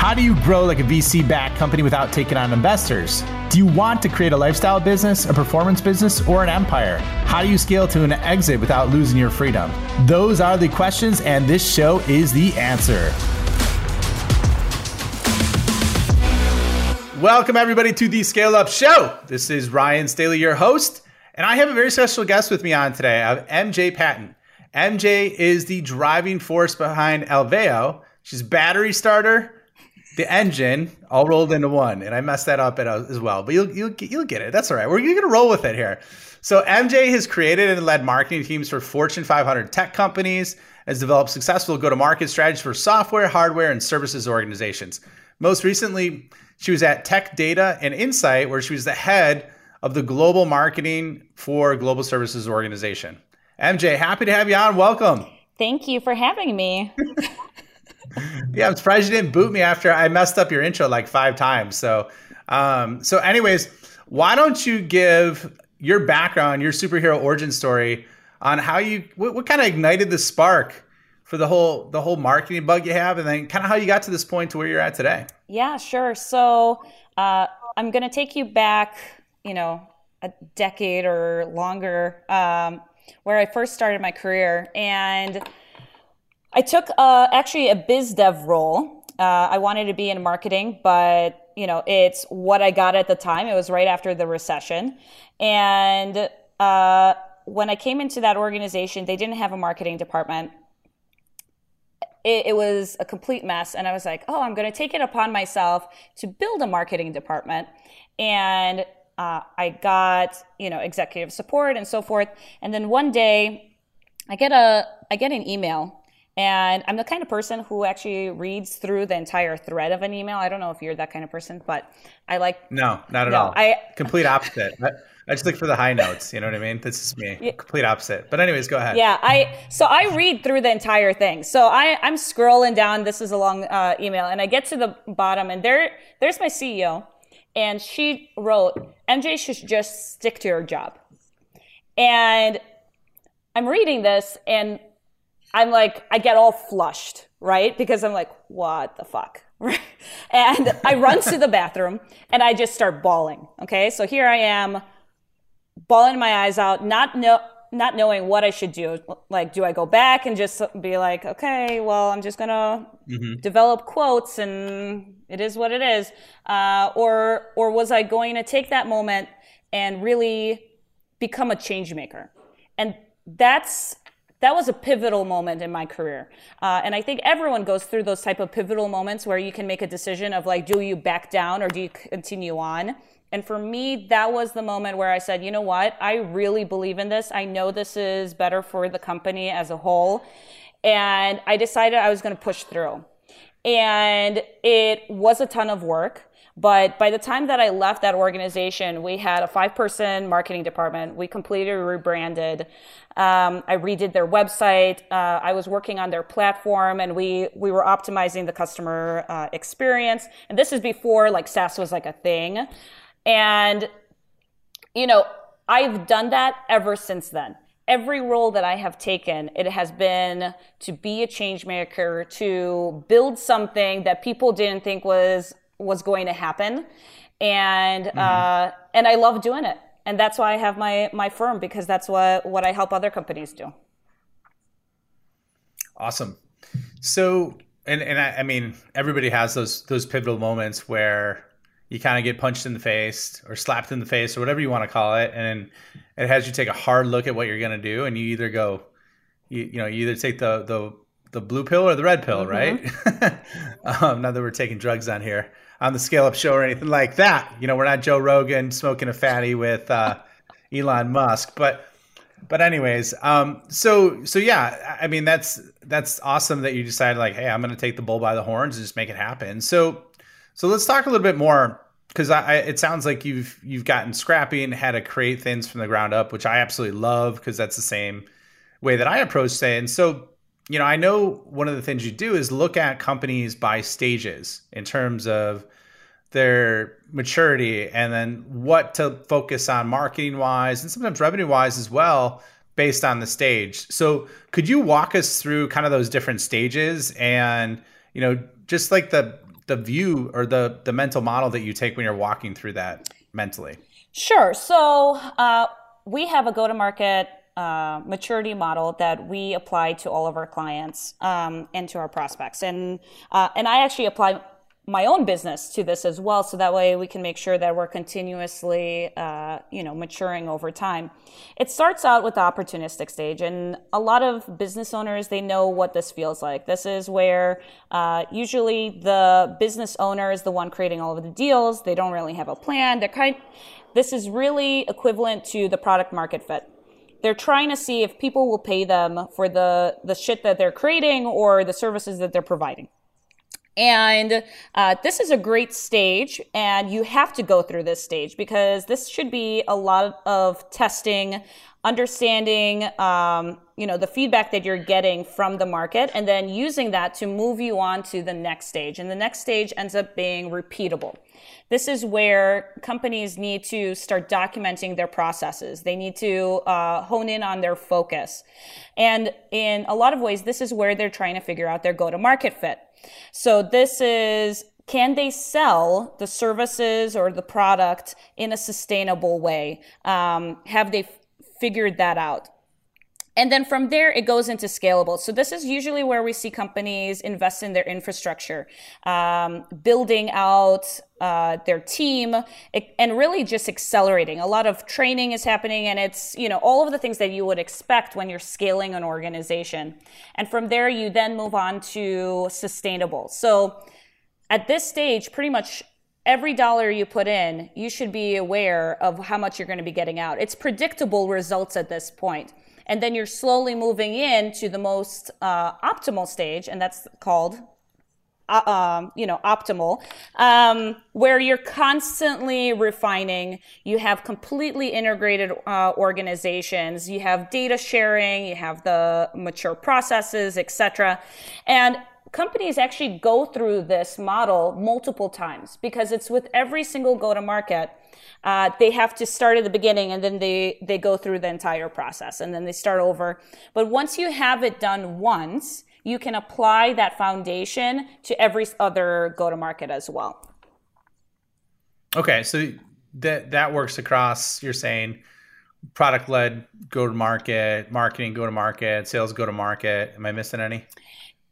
How do you grow like a VC backed company without taking on investors? Do you want to create a lifestyle business, a performance business, or an empire? How do you scale to an exit without losing your freedom? Those are the questions, and this show is the answer. Welcome, everybody, to the Scale Up Show. This is Ryan Staley, your host, and I have a very special guest with me on today. I have MJ Patent. MJ is the driving force behind Alveo. She's battery starter, the engine, all rolled into one, and I messed that up as well. But you'll you'll you'll get it. That's all right. We're gonna roll with it here. So MJ has created and led marketing teams for Fortune 500 tech companies. Has developed successful go-to-market strategies for software, hardware, and services organizations. Most recently, she was at Tech Data and Insight, where she was the head of the global marketing for global services organization. MJ, happy to have you on. Welcome. Thank you for having me. yeah, I'm surprised you didn't boot me after I messed up your intro like five times. So, um, so anyways, why don't you give your background, your superhero origin story on how you what, what kind of ignited the spark for the whole the whole marketing bug you have, and then kind of how you got to this point to where you're at today. Yeah, sure. So uh, I'm going to take you back, you know, a decade or longer, um, where I first started my career, and I took uh, actually a biz dev role. Uh, I wanted to be in marketing, but you know, it's what I got at the time. It was right after the recession, and uh, when I came into that organization, they didn't have a marketing department it, it, was a complete mess. And I was like, oh, I'm going to take it upon myself to build a marketing department. And uh, I got, you know, executive support and so forth. And then one day I get a, I get an email and I'm the kind of person who actually reads through the entire thread of an email. I don't know if you're that kind of person, but I like. No, not at no, all. I complete opposite. I just look for the high notes. You know what I mean? This is me. Yeah. Complete opposite. But anyways, go ahead. Yeah, I so I read through the entire thing. So I I'm scrolling down. This is a long uh, email, and I get to the bottom, and there there's my CEO, and she wrote, "MJ should just stick to her job." And I'm reading this, and I'm like, I get all flushed, right? Because I'm like, what the fuck? and I run to the bathroom and I just start bawling. Okay. So here I am bawling my eyes out, not know, not knowing what I should do. Like, do I go back and just be like, okay, well, I'm just gonna mm-hmm. develop quotes and it is what it is, uh, or or was I going to take that moment and really become a change maker? And that's that was a pivotal moment in my career uh, and i think everyone goes through those type of pivotal moments where you can make a decision of like do you back down or do you continue on and for me, that was the moment where I said, you know what? I really believe in this. I know this is better for the company as a whole. And I decided I was going to push through. And it was a ton of work. But by the time that I left that organization, we had a five person marketing department. We completely rebranded. Um, I redid their website. Uh, I was working on their platform and we, we were optimizing the customer uh, experience. And this is before like SaaS was like a thing. And, you know, I've done that ever since then. Every role that I have taken, it has been to be a change maker, to build something that people didn't think was was going to happen, and mm-hmm. uh, and I love doing it. And that's why I have my my firm because that's what what I help other companies do. Awesome. So, and and I, I mean, everybody has those those pivotal moments where you kind of get punched in the face or slapped in the face or whatever you want to call it and it has you take a hard look at what you're going to do and you either go you, you know you either take the the the blue pill or the red pill mm-hmm. right um, not that we're taking drugs on here on the scale up show or anything like that you know we're not joe rogan smoking a fatty with uh, elon musk but but anyways um so so yeah i mean that's that's awesome that you decided like hey i'm gonna take the bull by the horns and just make it happen so so let's talk a little bit more because I, it sounds like you've you've gotten scrappy and had to create things from the ground up, which I absolutely love because that's the same way that I approach things. So you know, I know one of the things you do is look at companies by stages in terms of their maturity and then what to focus on marketing wise and sometimes revenue wise as well based on the stage. So could you walk us through kind of those different stages and you know just like the the view or the the mental model that you take when you're walking through that mentally? Sure. So uh, we have a go to market uh, maturity model that we apply to all of our clients um, and to our prospects, and uh, and I actually apply my own business to this as well so that way we can make sure that we're continuously uh, you know maturing over time. It starts out with the opportunistic stage and a lot of business owners they know what this feels like. This is where uh, usually the business owner is the one creating all of the deals. They don't really have a plan. They're kind this is really equivalent to the product market fit they're trying to see if people will pay them for the the shit that they're creating or the services that they're providing. And uh, this is a great stage, and you have to go through this stage because this should be a lot of testing, understanding, um, you know, the feedback that you're getting from the market, and then using that to move you on to the next stage. And the next stage ends up being repeatable. This is where companies need to start documenting their processes. They need to uh, hone in on their focus. And in a lot of ways, this is where they're trying to figure out their go to market fit. So this is can they sell the services or the product in a sustainable way? Um, have they f- figured that out? And then from there, it goes into scalable. So this is usually where we see companies invest in their infrastructure, um, building out uh, their team, and really just accelerating. A lot of training is happening, and it's you know all of the things that you would expect when you're scaling an organization. And from there, you then move on to sustainable. So at this stage, pretty much every dollar you put in, you should be aware of how much you're going to be getting out. It's predictable results at this point and then you're slowly moving in to the most uh, optimal stage, and that's called uh, um, you know, optimal, um, where you're constantly refining. You have completely integrated uh, organizations. You have data sharing. You have the mature processes, etc. And companies actually go through this model multiple times because it's with every single go-to-market uh, they have to start at the beginning and then they, they go through the entire process and then they start over. But once you have it done once, you can apply that foundation to every other go to market as well. Okay, so that that works across. You're saying product led go to market, marketing go to market, sales go to market. Am I missing any?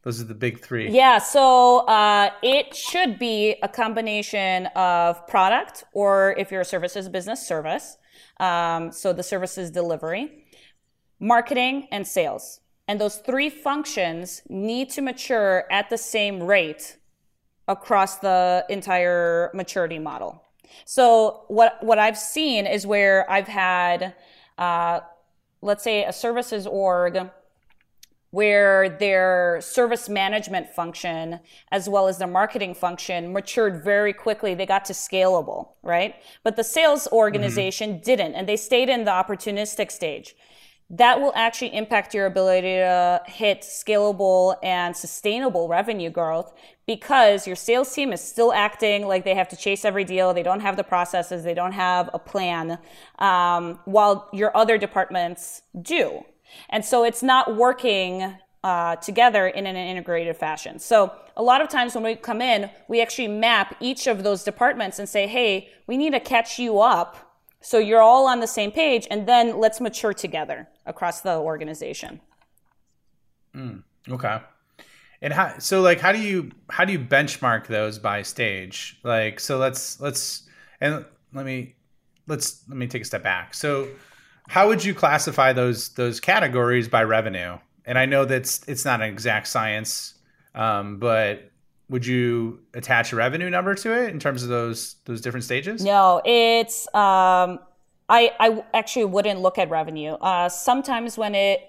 Those are the big three. Yeah, so uh, it should be a combination of product, or if you're a services business, service. Um, so the services delivery, marketing, and sales. And those three functions need to mature at the same rate across the entire maturity model. So what what I've seen is where I've had, uh, let's say, a services org where their service management function as well as their marketing function matured very quickly. They got to scalable, right? But the sales organization mm-hmm. didn't, and they stayed in the opportunistic stage. That will actually impact your ability to hit scalable and sustainable revenue growth because your sales team is still acting like they have to chase every deal. They don't have the processes. They don't have a plan, um, while your other departments do, and so it's not working uh, together in an integrated fashion. So a lot of times when we come in, we actually map each of those departments and say, hey, we need to catch you up so you're all on the same page, and then let's mature together across the organization. Mm, okay. And how so like how do you how do you benchmark those by stage? Like so let's let's and let me let's let me take a step back. So how would you classify those those categories by revenue? And I know that's it's not an exact science, um, but would you attach a revenue number to it in terms of those those different stages? No, it's um, I I actually wouldn't look at revenue. Uh, sometimes when it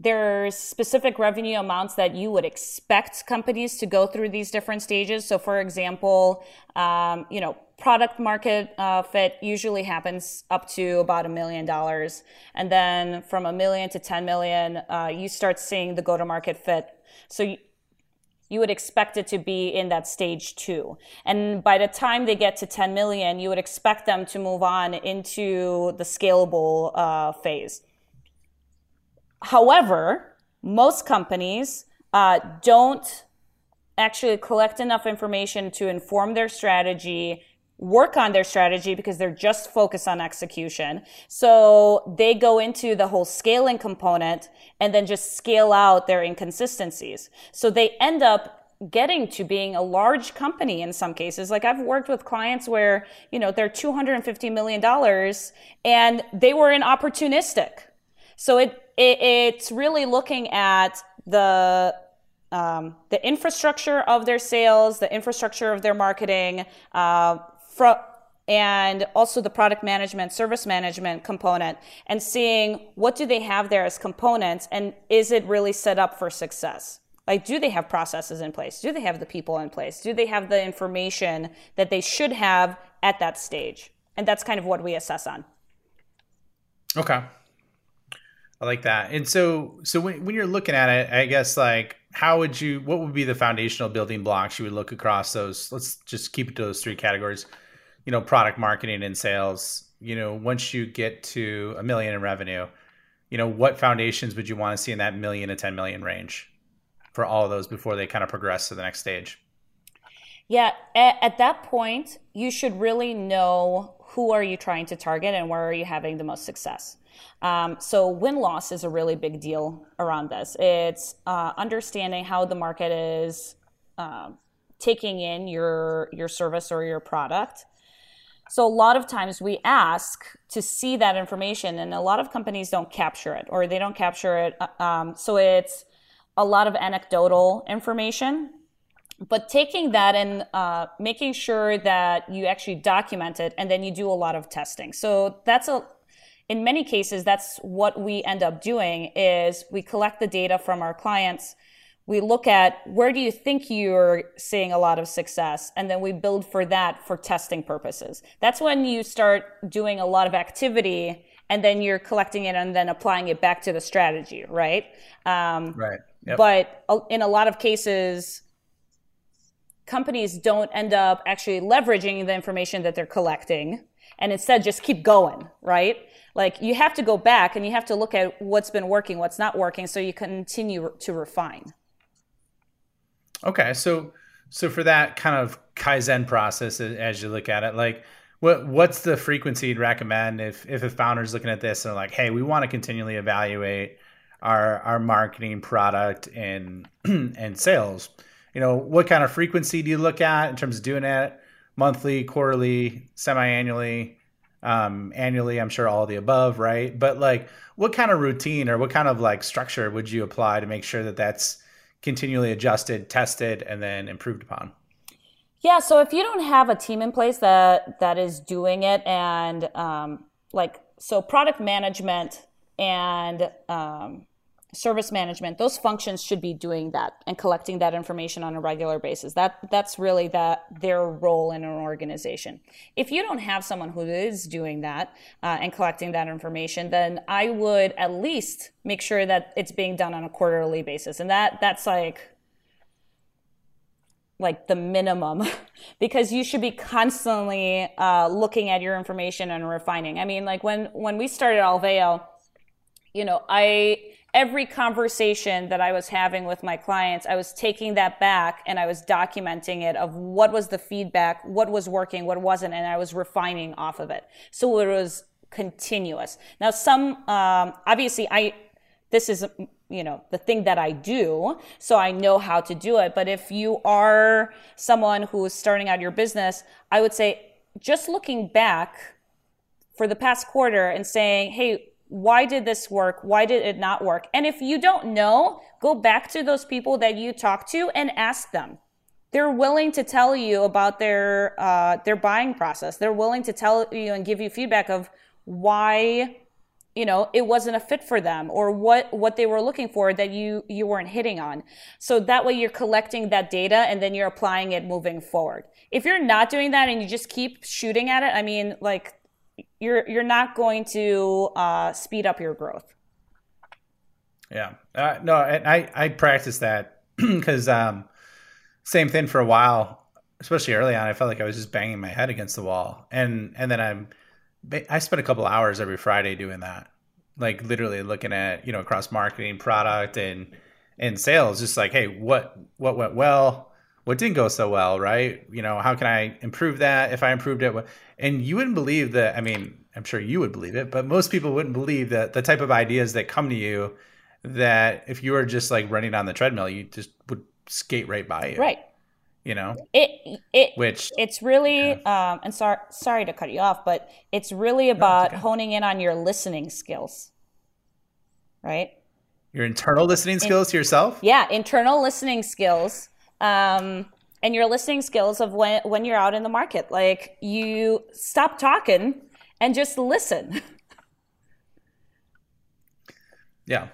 there's specific revenue amounts that you would expect companies to go through these different stages. So, for example, um, you know, product market uh, fit usually happens up to about a million dollars. And then from a million to 10 million, uh, you start seeing the go to market fit. So you, you would expect it to be in that stage two. And by the time they get to 10 million, you would expect them to move on into the scalable uh, phase. However, most companies uh, don't actually collect enough information to inform their strategy work on their strategy because they're just focused on execution. So they go into the whole scaling component and then just scale out their inconsistencies. So they end up getting to being a large company in some cases. Like I've worked with clients where, you know, they're $250 million and they were in opportunistic. So it, it it's really looking at the um, the infrastructure of their sales, the infrastructure of their marketing, uh, from and also the product management service management component and seeing what do they have there as components and is it really set up for success? Like do they have processes in place? Do they have the people in place? Do they have the information that they should have at that stage? And that's kind of what we assess on. Okay i like that. And so so when, when you're looking at it i guess like how would you what would be the foundational building blocks you would look across those? Let's just keep it to those three categories. You know product marketing and sales. You know once you get to a million in revenue you know what foundations would you want to see in that million to 10 million range for all of those before they kind of progress to the next stage? Yeah at, at that point you should really know who are you trying to target and where are you having the most success um, so win loss is a really big deal around this it's uh, understanding how the market is uh, taking in your your service or your product so a lot of times we ask to see that information, and a lot of companies don't capture it, or they don't capture it. Uh, um, so it's a lot of anecdotal information. But taking that and uh, making sure that you actually document it, and then you do a lot of testing. So that's a in many cases that's what we end up doing is we collect the data from our clients we look at where do you think you're seeing a lot of success and then we build for that for testing purposes that's when you start doing a lot of activity and then you're collecting it and then applying it back to the strategy right um, right yep. but in a lot of cases companies don't end up actually leveraging the information that they're collecting and instead just keep going right like you have to go back and you have to look at what's been working what's not working so you continue to refine Okay, so so for that kind of kaizen process, as you look at it, like what what's the frequency you'd recommend if if a founder's looking at this and like, hey, we want to continually evaluate our our marketing, product, and and sales. You know, what kind of frequency do you look at in terms of doing it? Monthly, quarterly, semi-annually, um, annually? I'm sure all the above, right? But like, what kind of routine or what kind of like structure would you apply to make sure that that's continually adjusted, tested, and then improved upon? Yeah, so if you don't have a team in place that that is doing it, and um, like so, product management and um, service management those functions should be doing that and collecting that information on a regular basis. That that's really that their role in an organization. If you don't have someone who is doing that uh, and collecting that information then i would at least make sure that it's being done on a quarterly basis. And that that's like like the minimum because you should be constantly uh, looking at your information and refining. I mean like when when we started alveo you know i every conversation that I was having with my clients, I was taking that back and I was documenting it of what was the feedback, what was working, what wasn't, and I was refining off of it. So it was continuous. Now, some, um, obviously, I, this is, you know, the thing that I do, so I know how to do it. But if you are someone who is starting out your business, I would say just looking back for the past quarter and saying, hey, why did this work? Why did it not work? And if you don't know, go back to those people that you talk to and ask them. They're willing to tell you about their uh, their buying process. They're willing to tell you and give you feedback of why you know it wasn't a fit for them or what what they were looking for that you you weren't hitting on so that way you're collecting that data and then you're applying it moving forward if you're not doing that and you just keep shooting at it i mean like you're you're not going to uh, speed up your growth. Yeah, uh, no, I I practice that because um, same thing for a while, especially early on. I felt like I was just banging my head against the wall, and and then I'm I spent a couple hours every Friday doing that, like literally looking at you know across marketing, product, and and sales, just like hey, what what went well, what didn't go so well, right? You know, how can I improve that? If I improved it, and you wouldn't believe that. I mean, I'm sure you would believe it, but most people wouldn't believe that the type of ideas that come to you that if you were just like running on the treadmill, you just would skate right by you. Right. You know? It it which it's really yeah. um and sorry sorry to cut you off, but it's really about no, okay. honing in on your listening skills. Right? Your internal listening skills in, to yourself? Yeah, internal listening skills. Um and your listening skills of when when you're out in the market. Like you stop talking and just listen. yeah.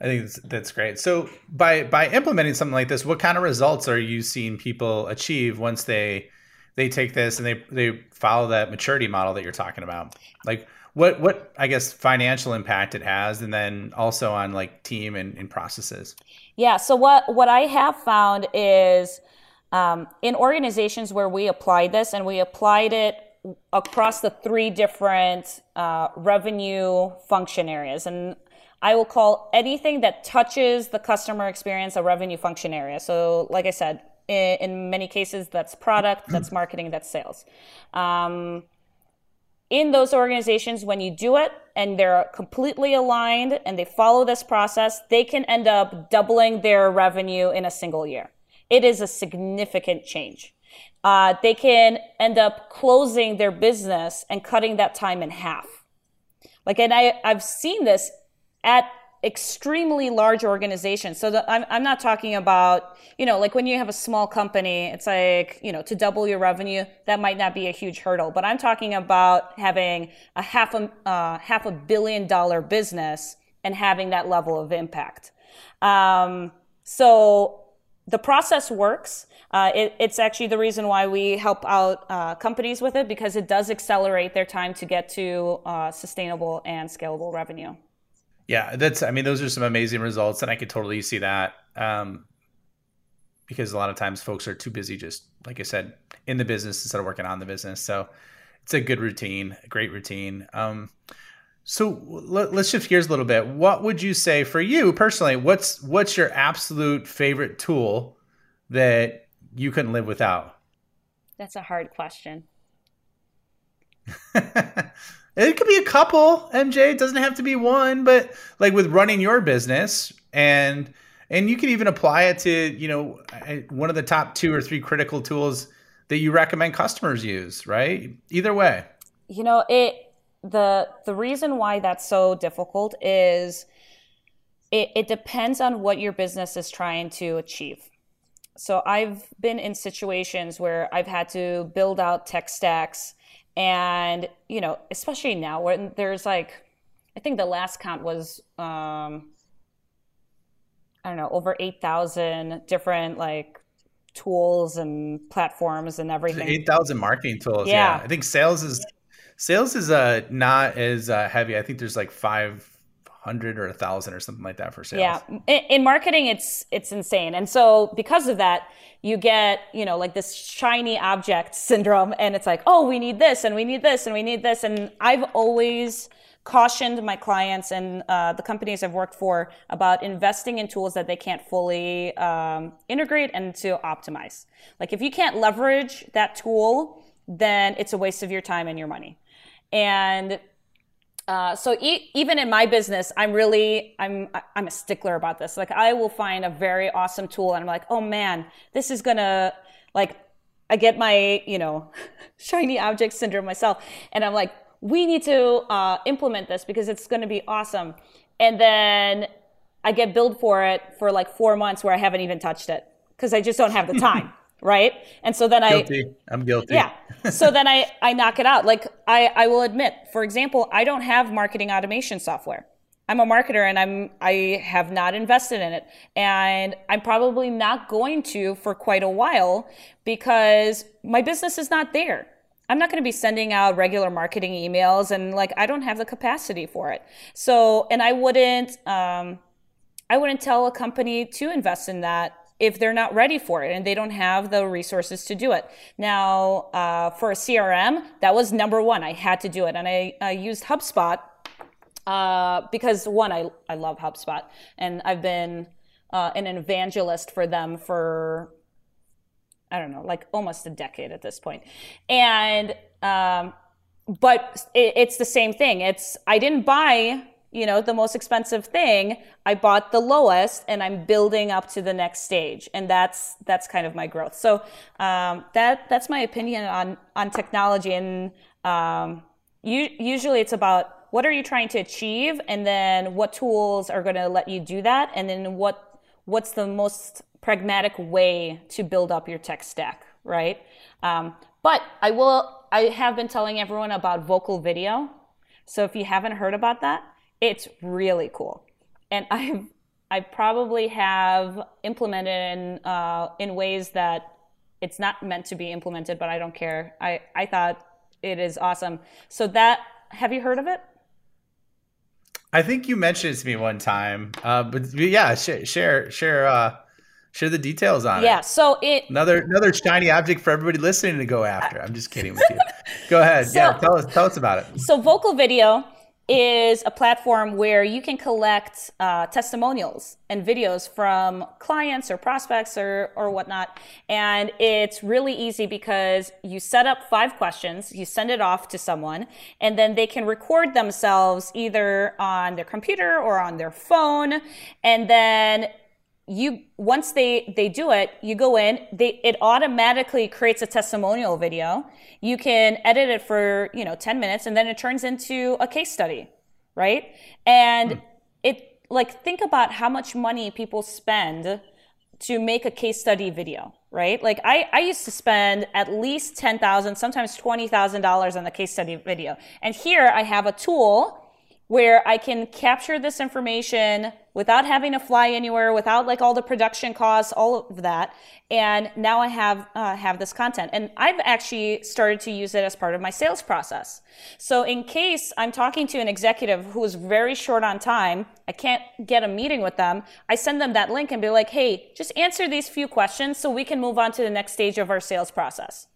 I think that's, that's, great. So by by implementing something like this, what kind of results are you seeing people achieve once they they take this and they they follow that maturity model that you're talking about? Like what what I guess financial impact it has, and then also on like team and, and processes. Yeah. So what what I have found is um, in organizations where we applied this and we applied it across the three different uh, revenue function areas and I will call anything that touches the customer experience a revenue function area. So, like I said, in, many cases, that's product, that's marketing, that's sales. Um, in those organizations, when you do it and they're completely aligned and they follow this process, they can end up doubling their revenue in a single year. It is a significant change. Uh, they can end up closing their business and cutting that time in half. Like, and I, I've seen this at extremely large organizations. So the, I'm, I'm not talking about, you know, like when you have a small company, it's like, you know, to double your revenue, that might not be a huge hurdle. But I'm talking about having a half a, uh, half a billion dollar business and having that level of impact. Um, so the process works. Uh, it, it's actually the reason why we help out uh, companies with it because it does accelerate their time to get to uh, sustainable and scalable revenue. Yeah, that's. I mean, those are some amazing results, and I could totally see that. Um, because a lot of times folks are too busy, just like I said, in the business instead of working on the business. So it's a good routine, a great routine. Um, so let, us shift gears a little bit. What would you say for you personally? What's what's your absolute favorite tool that you couldn't live without? That's a hard question. It could be a couple, MJ. It doesn't have to be one, but like with running your business and and you can even apply it to, you know, one of the top two or three critical tools that you recommend customers use, right? Either way. You know, it the the reason why that's so difficult is it, it depends on what your business is trying to achieve. So I've been in situations where I've had to build out tech stacks and you know especially now when there's like i think the last count was um i don't know over 8000 different like tools and platforms and everything 8000 marketing tools yeah. yeah. i think sales is sales is uh not as uh, heavy i think there's like five hundred or a thousand or something like that for sales. Yeah, in, in, marketing, it's it's insane, and so because of that, you get you know like this shiny object syndrome, and it's like, oh, we need this, and we need this, and we need this, and I've always cautioned my clients and uh, the companies I've worked for about investing in tools that they can't fully um, integrate and to optimize. Like if you can't leverage that tool, then it's a waste of your time and your money. And uh, so e- even in my business, I'm really I'm I'm a stickler about this. Like I will find a very awesome tool, and I'm like, oh man, this is gonna like I get my you know shiny object syndrome myself, and I'm like, we need to uh, implement this because it's gonna be awesome. And then I get billed for it for like four months where I haven't even touched it because I just don't have the time right? And so then guilty. I I'm guilty. Yeah. so then I I knock it out. Like I I will admit, for example, I don't have marketing automation software. I'm a marketer and I'm I have not invested in it. And I'm probably not going to for quite a while because my business is not there. I'm not going to be sending out regular marketing emails and like I don't have the capacity for it. So, and I wouldn't um I wouldn't tell a company to invest in that if they're not ready for it and they don't have the resources to do it. Now, uh, for a CRM, that was number one. I had to do it. And I, I used HubSpot uh, because, one, I, I love HubSpot. And I've been uh, an evangelist for them for I don't know, like almost a decade at this point. And, um, but it, it's the same thing. It's, I didn't buy, you know, the most expensive thing. I bought the lowest and I'm building up to the next stage. And that's, that's kind of my growth. So, um, that, that's my opinion on, on technology. And, um, usually it's about what are you trying to achieve and then what tools are going to let you do that. And then what, what's the most pragmatic way to build up your tech stack, right? Um, but I will, I have been telling everyone about vocal video. So if you haven't heard about that, it's really cool. And I've, I probably have implemented in, uh, in ways that it's not meant to be implemented, but I don't care. I, I thought it is awesome. So that, have you heard of it? I think you mentioned it to me one time, uh, but yeah, share share share uh, share the details on yeah, it. Yeah, so it another another shiny object for everybody listening to go after. I'm just kidding with you. go ahead. So, yeah, tell us tell us about it. So vocal video is a platform where you can collect uh, testimonials and videos from clients or prospects or, or whatnot. And it's really easy because you set up five questions, you send it off to someone, and then they can record themselves either on their computer or on their phone. And then you once they they do it you go in they it automatically creates a testimonial video. You can edit it for you know 10 minutes and then it turns into a case study right? And hmm. it like think about how much money people spend to make a case study video right? Like i i used to spend at least 10000 sometimes $20000 on the case study video. And here i have a tool where I can capture this information without having to fly anywhere, without like all the production costs, all of that. And now I have uh, have this content, and I've actually started to use it as part of my sales process. So in case I'm talking to an executive who is very short on time, I can't get a meeting with them. I send them that link and be like, "Hey, just answer these few questions so we can move on to the next stage of our sales process."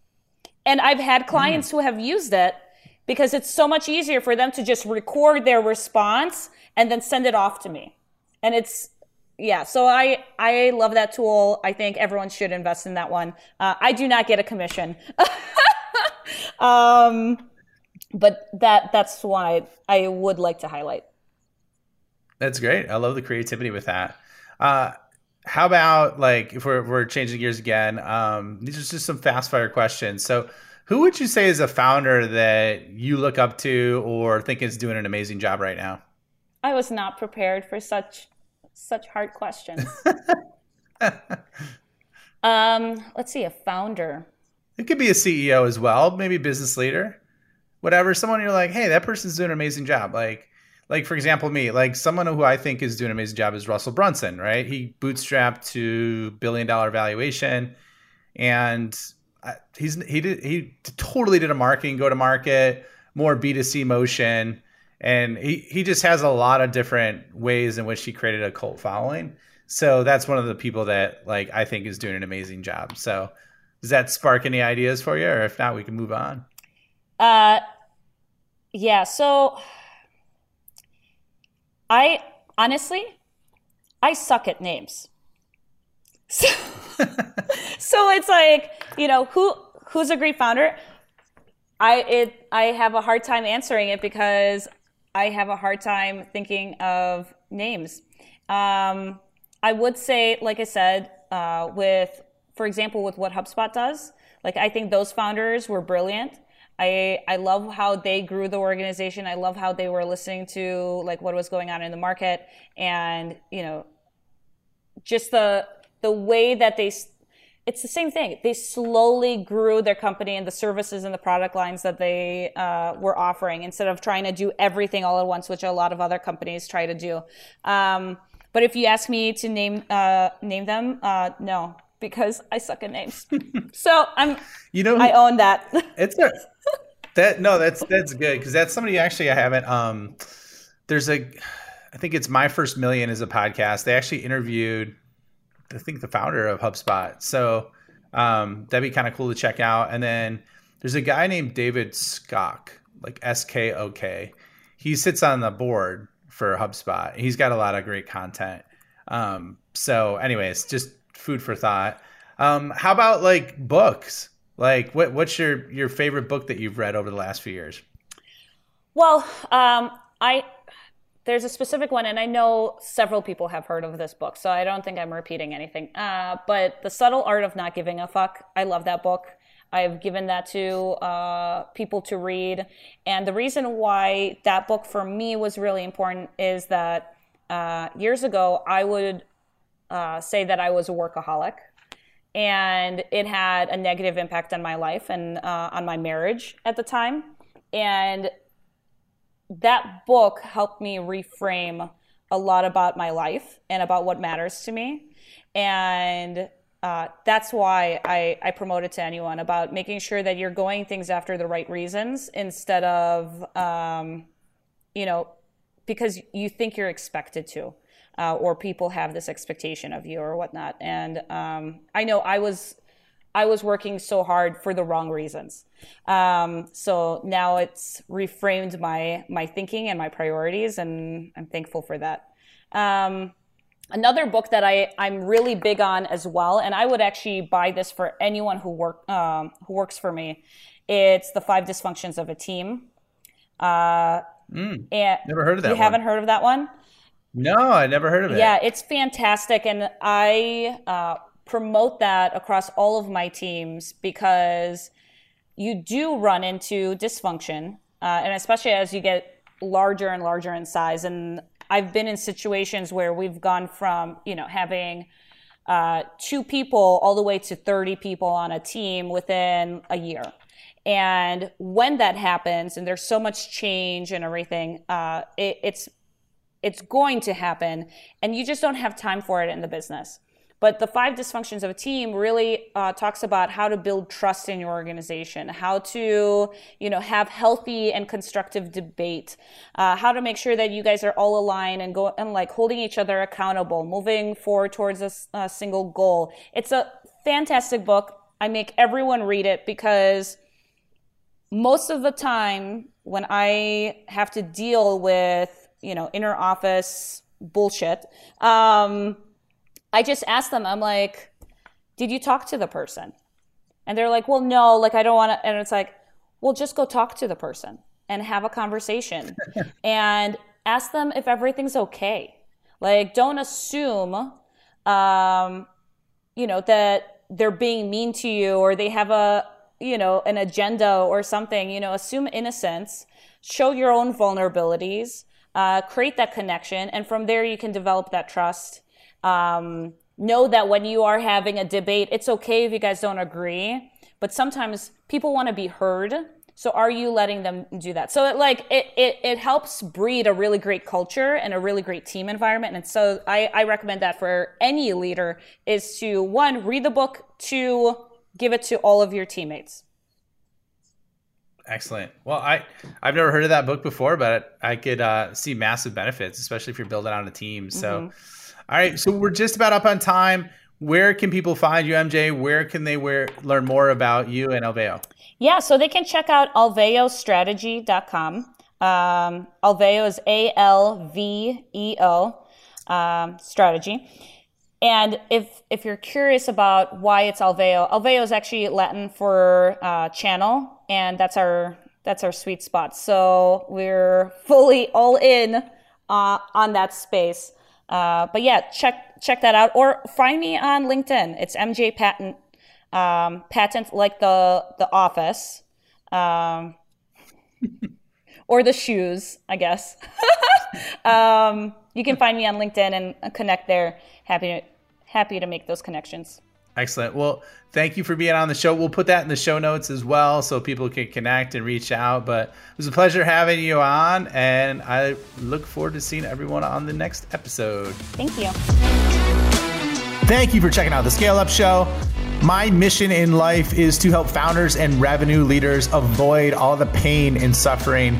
And I've had clients mm. who have used it because it's so much easier for them to just record their response and then send it off to me. And it's yeah, so I I love that tool. I think everyone should invest in that one. Uh, I do not get a commission, um, but that that's one I I would like to highlight. That's great. I love the creativity with that. Uh, how about like if we're, we're changing gears again? Um, these are just some fast fire questions. So who would you say is a founder that you look up to or think is doing an amazing job right now? I was not prepared for such such hard questions. um, let's see, a founder. It could be a CEO as well, maybe business leader, whatever. Someone you're like, hey, that person's doing an amazing job. Like, like for example, me, like someone who I think is doing an amazing job is Russell Brunson, right? He bootstrapped to billion dollar valuation, and he's he did he totally did a marketing go to market more b2c motion and he he just has a lot of different ways in which he created a cult following. So that's one of the people that like i think is doing an amazing job. So does that spark any ideas for you? Or if not we can move on. Uh yeah. So i honestly i suck at names. So, so it's like, you know, who who's a great founder? I it I have a hard time answering it because I have a hard time thinking of names. Um, I would say, like I said, uh, with for example, with what HubSpot does, like I think those founders were brilliant. I I love how they grew the organization. I love how they were listening to like what was going on in the market, and you know, just the the way that they it's the same thing. They slowly grew their company and the services and the product lines that they uh, were offering instead of trying to do everything all at once, which a lot of other companies try to do. Um, but if you ask me to name uh, name them, uh, no, because I suck at names. so I'm, you know, I own that. it's a, that no, that's that's good because that's somebody actually I haven't. Um, there's a, I think it's my first million is a podcast. They actually interviewed I think the founder of HubSpot. So um, that'd be kind of cool to check out. And then there's a guy named David Skok, like S K O K. He sits on the board for HubSpot. He's got a lot of great content. Um, so, anyways, just food for thought. Um, how about like books? Like, what what's your your favorite book that you've read over the last few years? Well, um, I there's a specific one, and I know several people have heard of this book, so I don't think I'm repeating anything. Uh, but The Subtle Art of Not Giving a Fuck. I love that book. I've given that to uh, people to read. And the reason why that book for me was really important is that uh, years ago, I would uh, say that I was a workaholic. And it had a negative impact on my life and uh, on my marriage at the time. And that book helped me reframe a lot about my life and about what matters to me. And uh, that's why I, I promote it to anyone about making sure that you're going things after the right reasons instead of, um, you know, because you think you're expected to. Uh, or people have this expectation of you or whatnot. And um, I know I was I was working so hard for the wrong reasons. Um, so now it's reframed my my thinking and my priorities, and I'm thankful for that. Um, another book that I I'm really big on as well, and I would actually buy this for anyone who work um, who works for me. It's the Five Dysfunctions of a Team. Uh, mm, and never heard of that. You one. haven't heard of that one? No, I never heard of it. Yeah, it's fantastic, and I uh, promote that across all of my teams because you do run into dysfunction, uh, and especially as you get larger and larger in size. And I've been in situations where we've gone from you know having uh, two people all the way to 30 people on a team within a year. And when that happens, and there's so much change and everything, uh, it, it's it's going to happen, and you just don't have time for it in the business. But the five dysfunctions of a team really uh, talks about how to build trust in your organization, how to, you know, have healthy and constructive debate, uh, how to make sure that you guys are all aligned and go and like holding each other accountable, moving forward towards a, a single goal. It's a fantastic book. I make everyone read it because most of the time when I have to deal with, you know, inner office bullshit, um, I just asked them, I'm like, did you talk to the person? And they're like, well, no, like, I don't want to. And it's like, well, just go talk to the person and have a conversation and ask them if everything's okay. Like, don't assume, um, you know, that they're being mean to you or they have a, you know, an agenda or something. You know, assume innocence, show your own vulnerabilities, uh, create that connection. And from there, you can develop that trust um, know that when you are having a debate, it's okay if you guys don't agree, but sometimes people want to be heard. So are you letting them do that? So it, like it, it, it helps breed a really great culture and a really great team environment. And so I, I recommend that for any leader is to one, read the book, two, give it to all of your teammates. Excellent. Well, I I've never heard of that book before, but I could uh, see massive benefits, especially if you're building on a team. So. Mm-hmm all right, so we're just about up on time. Where can people find you, MJ? Where can they where, learn more about you and Alveo? Yeah, so they can check out alveostrategy.com. Um, Alveo is A L V E O um, strategy. And if if you're curious about why it's Alveo, Alveo is actually Latin for uh, channel, and that's our that's our sweet spot. So we're fully all in uh, on that space. Uh, but yeah, check check that out or find me on LinkedIn. It's MJ Patent, um, patent like the the office, um, or the shoes, I guess. um, you can find me on LinkedIn and connect there. Happy to happy to make those connections. Excellent. Well, thank you for being on the show. We'll put that in the show notes as well so people can connect and reach out. But it was a pleasure having you on, and I look forward to seeing everyone on the next episode. Thank you. Thank you for checking out the Scale Up Show. My mission in life is to help founders and revenue leaders avoid all the pain and suffering